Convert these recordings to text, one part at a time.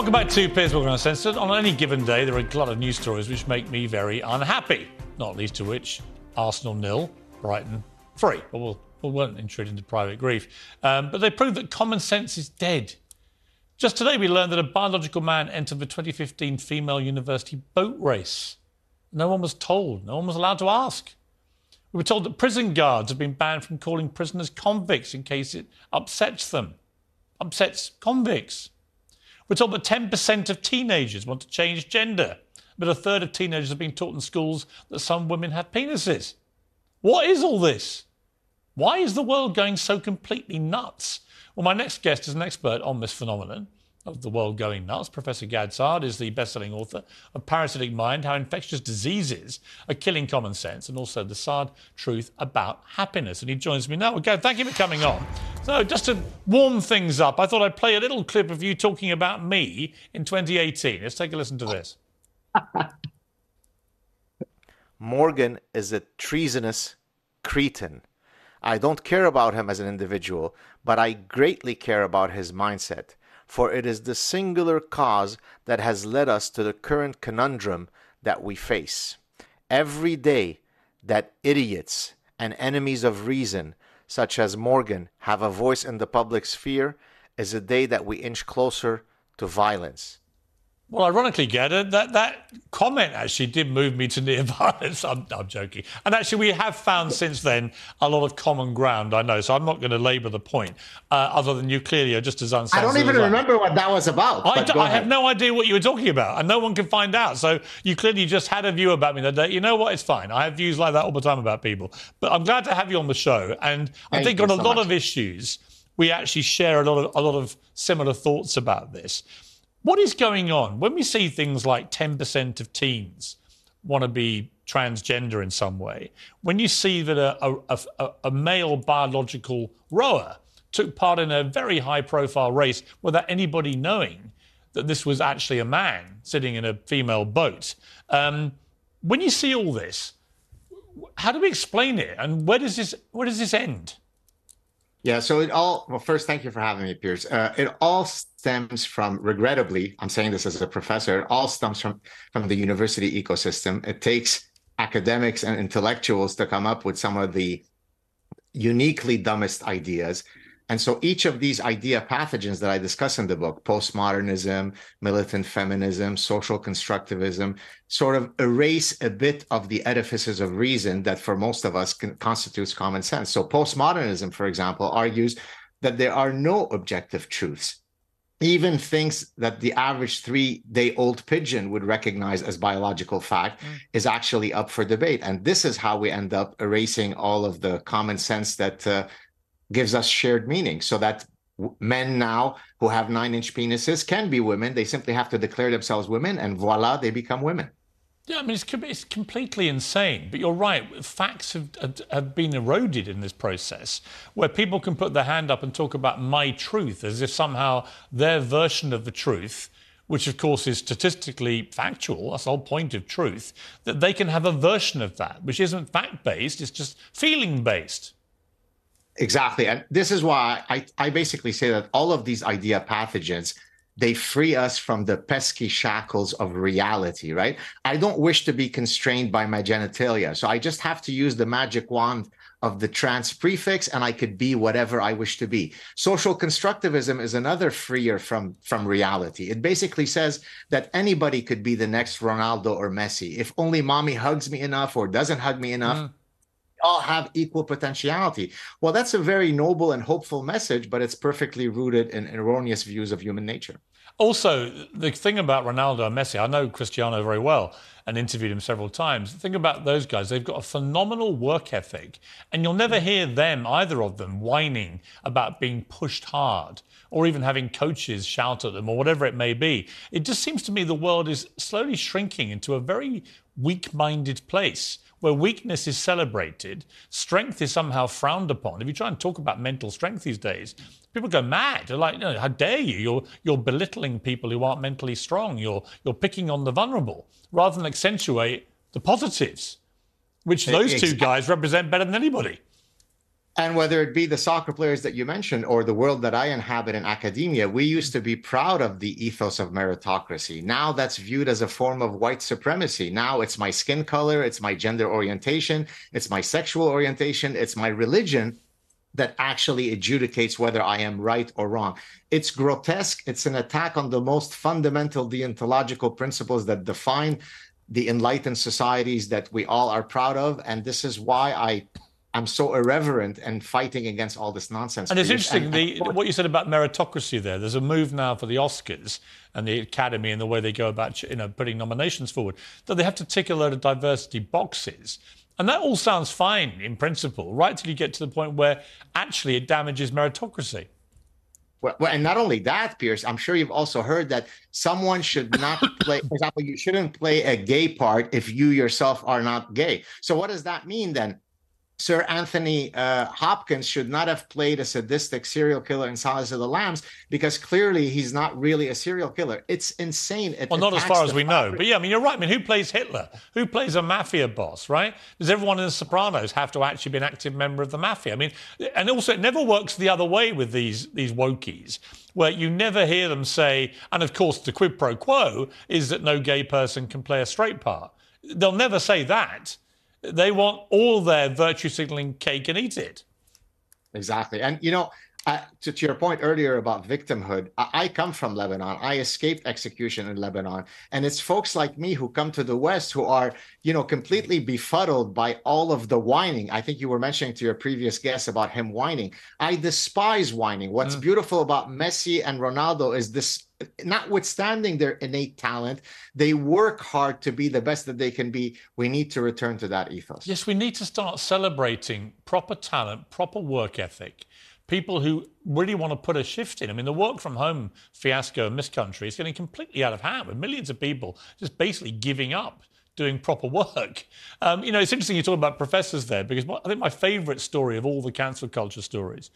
Welcome back to Piers Morgan Uncensored. On any given day, there are a lot of news stories which make me very unhappy, not least of which Arsenal nil, Brighton three. But we'll, we won't intrude into private grief. Um, but they prove that common sense is dead. Just today, we learned that a biological man entered the 2015 female university boat race. No one was told, no one was allowed to ask. We were told that prison guards have been banned from calling prisoners convicts in case it upsets them. Upsets convicts. We're told that 10% of teenagers want to change gender, but a third of teenagers have been taught in schools that some women have penises. What is all this? Why is the world going so completely nuts? Well, my next guest is an expert on this phenomenon of the world going nuts. Professor Gad Saad is the best-selling author of Parasitic Mind, How Infectious Diseases Are Killing Common Sense, and also The Saad Truth About Happiness. And he joins me now. Well, Gad, thank you for coming on. So just to warm things up, I thought I'd play a little clip of you talking about me in 2018. Let's take a listen to this. Morgan is a treasonous cretin. I don't care about him as an individual, but I greatly care about his mindset for it is the singular cause that has led us to the current conundrum that we face. Every day that idiots and enemies of reason, such as Morgan, have a voice in the public sphere is a day that we inch closer to violence. Well, ironically, Gerda, that, that comment actually did move me to near violence. I'm, I'm, joking. And actually, we have found since then a lot of common ground, I know, so I'm not going to labour the point, uh, other than you clearly are just as unsensitive. I don't even remember what that was about. I, d- I have no idea what you were talking about, and no one can find out. So you clearly just had a view about me that day. You know what? It's fine. I have views like that all the time about people. But I'm glad to have you on the show. And Thank I think on so a lot much. of issues, we actually share a lot of, a lot of similar thoughts about this. What is going on when we see things like 10% of teens want to be transgender in some way? When you see that a, a, a male biological rower took part in a very high profile race without anybody knowing that this was actually a man sitting in a female boat. Um, when you see all this, how do we explain it, and where does this where does this end? Yeah, so it all well. First, thank you for having me, Piers. Uh, it all stems from, regrettably, I'm saying this as a professor. It all stems from from the university ecosystem. It takes academics and intellectuals to come up with some of the uniquely dumbest ideas and so each of these idea pathogens that I discuss in the book, postmodernism, militant feminism, social constructivism, sort of erase a bit of the edifices of reason that for most of us can, constitutes common sense. So postmodernism, for example, argues that there are no objective truths. Even things that the average three day old pigeon would recognize as biological fact mm. is actually up for debate. And this is how we end up erasing all of the common sense that uh, gives us shared meaning so that men now who have nine inch penises can be women. They simply have to declare themselves women, and voila, they become women. Yeah, I mean, it's, it's completely insane. But you're right. Facts have, have been eroded in this process where people can put their hand up and talk about my truth as if somehow their version of the truth, which of course is statistically factual, that's the whole point of truth, that they can have a version of that, which isn't fact based, it's just feeling based. Exactly. And this is why I, I basically say that all of these idea pathogens, they free us from the pesky shackles of reality, right? I don't wish to be constrained by my genitalia. So I just have to use the magic wand of the trans prefix and I could be whatever I wish to be. Social constructivism is another freer from, from reality. It basically says that anybody could be the next Ronaldo or Messi. If only mommy hugs me enough or doesn't hug me enough, mm all have equal potentiality. Well, that's a very noble and hopeful message, but it's perfectly rooted in erroneous views of human nature. Also, the thing about Ronaldo and Messi, I know Cristiano very well and interviewed him several times. The thing about those guys, they've got a phenomenal work ethic, and you'll never hear them, either of them, whining about being pushed hard or even having coaches shout at them or whatever it may be. It just seems to me the world is slowly shrinking into a very weak minded place where weakness is celebrated, strength is somehow frowned upon. If you try and talk about mental strength these days, people go mad. They're like, how dare you? You're, you're belittling people who aren't mentally strong. You're, you're picking on the vulnerable rather than accentuate the positives, which those two guys represent better than anybody. And whether it be the soccer players that you mentioned or the world that I inhabit in academia, we used to be proud of the ethos of meritocracy. Now that's viewed as a form of white supremacy. Now it's my skin color, it's my gender orientation, it's my sexual orientation, it's my religion that actually adjudicates whether I am right or wrong. It's grotesque. It's an attack on the most fundamental deontological principles that define the enlightened societies that we all are proud of. And this is why I I'm so irreverent and fighting against all this nonsense. And it's interesting and, the, and, what you said about meritocracy there. There's a move now for the Oscars and the Academy and the way they go about you know putting nominations forward that they have to tick a load of diversity boxes. And that all sounds fine in principle, right till you get to the point where actually it damages meritocracy. Well, well, and not only that, Piers, I'm sure you've also heard that someone should not play, for example, you shouldn't play a gay part if you yourself are not gay. So, what does that mean then? Sir Anthony uh, Hopkins should not have played a sadistic serial killer in Silence of the Lambs because clearly he's not really a serial killer. It's insane. It well, not as far as we know. But yeah, I mean, you're right. I mean, who plays Hitler? Who plays a mafia boss, right? Does everyone in The Sopranos have to actually be an active member of the mafia? I mean, and also it never works the other way with these, these wokies, where you never hear them say, and of course the quid pro quo is that no gay person can play a straight part. They'll never say that. They want all their virtue signaling cake and eat it. Exactly. And, you know, uh, to, to, your point earlier about victimhood, I, I, come from Lebanon. I escaped execution in Lebanon, and it's folks like me who come to the West who are, you know, completely befuddled by all of the whining. I think you were mentioning to your previous guest about him whining. I despise whining. What's mm. beautiful about Messi and Ronaldo is this notwithstanding their innate talent, they work hard to be the best that they can be. We need to return to that ethos. Yes, we need to start celebrating proper talent, proper work ethic, people who really want to put a shift in. I mean, the work from home fiasco in this country is getting completely out of hand with millions of people just basically giving up doing proper work. Um, you know, it's interesting you talk about professors there because I think my favorite story of all the cancel culture stories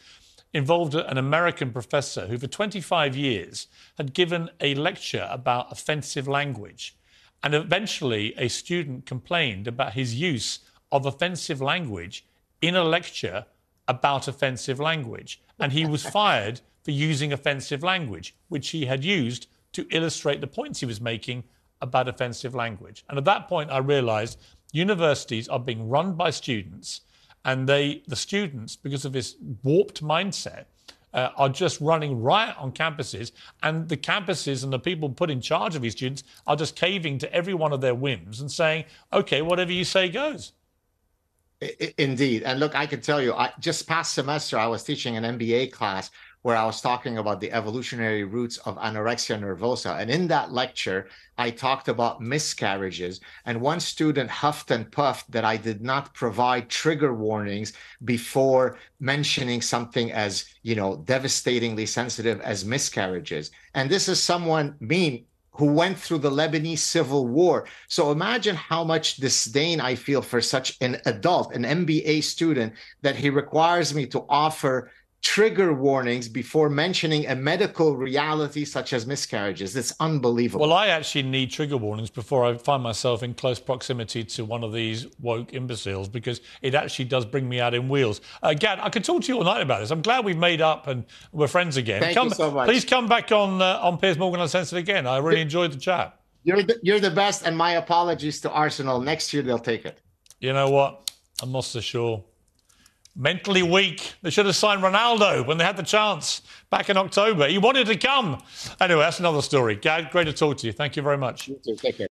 involved an American professor who, for 25 years, had given a lecture about offensive language. And eventually, a student complained about his use of offensive language in a lecture about offensive language. And he was fired for using offensive language, which he had used to illustrate the points he was making about offensive language. And at that point, I realized universities are being run by students and they, the students, because of this warped mindset, uh, are just running riot on campuses, and the campuses and the people put in charge of these students are just caving to every one of their whims and saying, "Okay, whatever you say goes." Indeed, and look, I can tell you, I, just past semester, I was teaching an MBA class where I was talking about the evolutionary roots of anorexia nervosa. And in that lecture, I talked about miscarriages. And one student huffed and puffed that I did not provide trigger warnings before mentioning something as, you know, devastatingly sensitive as miscarriages. And this is someone, me, who went through the Lebanese civil war. So imagine how much disdain I feel for such an adult, an MBA student, that he requires me to offer trigger warnings before mentioning a medical reality such as miscarriages. It's unbelievable. Well, I actually need trigger warnings before I find myself in close proximity to one of these woke imbeciles because it actually does bring me out in weals. Uh, Gad, I could talk to you all night about this. I'm glad we've made up and we're friends again. Thank come, you so much. Please come back on uh, on Piers Morgan Uncensored again. I really enjoyed the chat. You're the, you're the best, and my apologies to Arsenal. Next year they'll take it. You know what? I'm not so sure mentally weak. They should have signed Ronaldo when they had the chance back in October. He wanted to come. Anyway, that's another story. Gad, great to talk to you. Thank you very much. You too. Take care.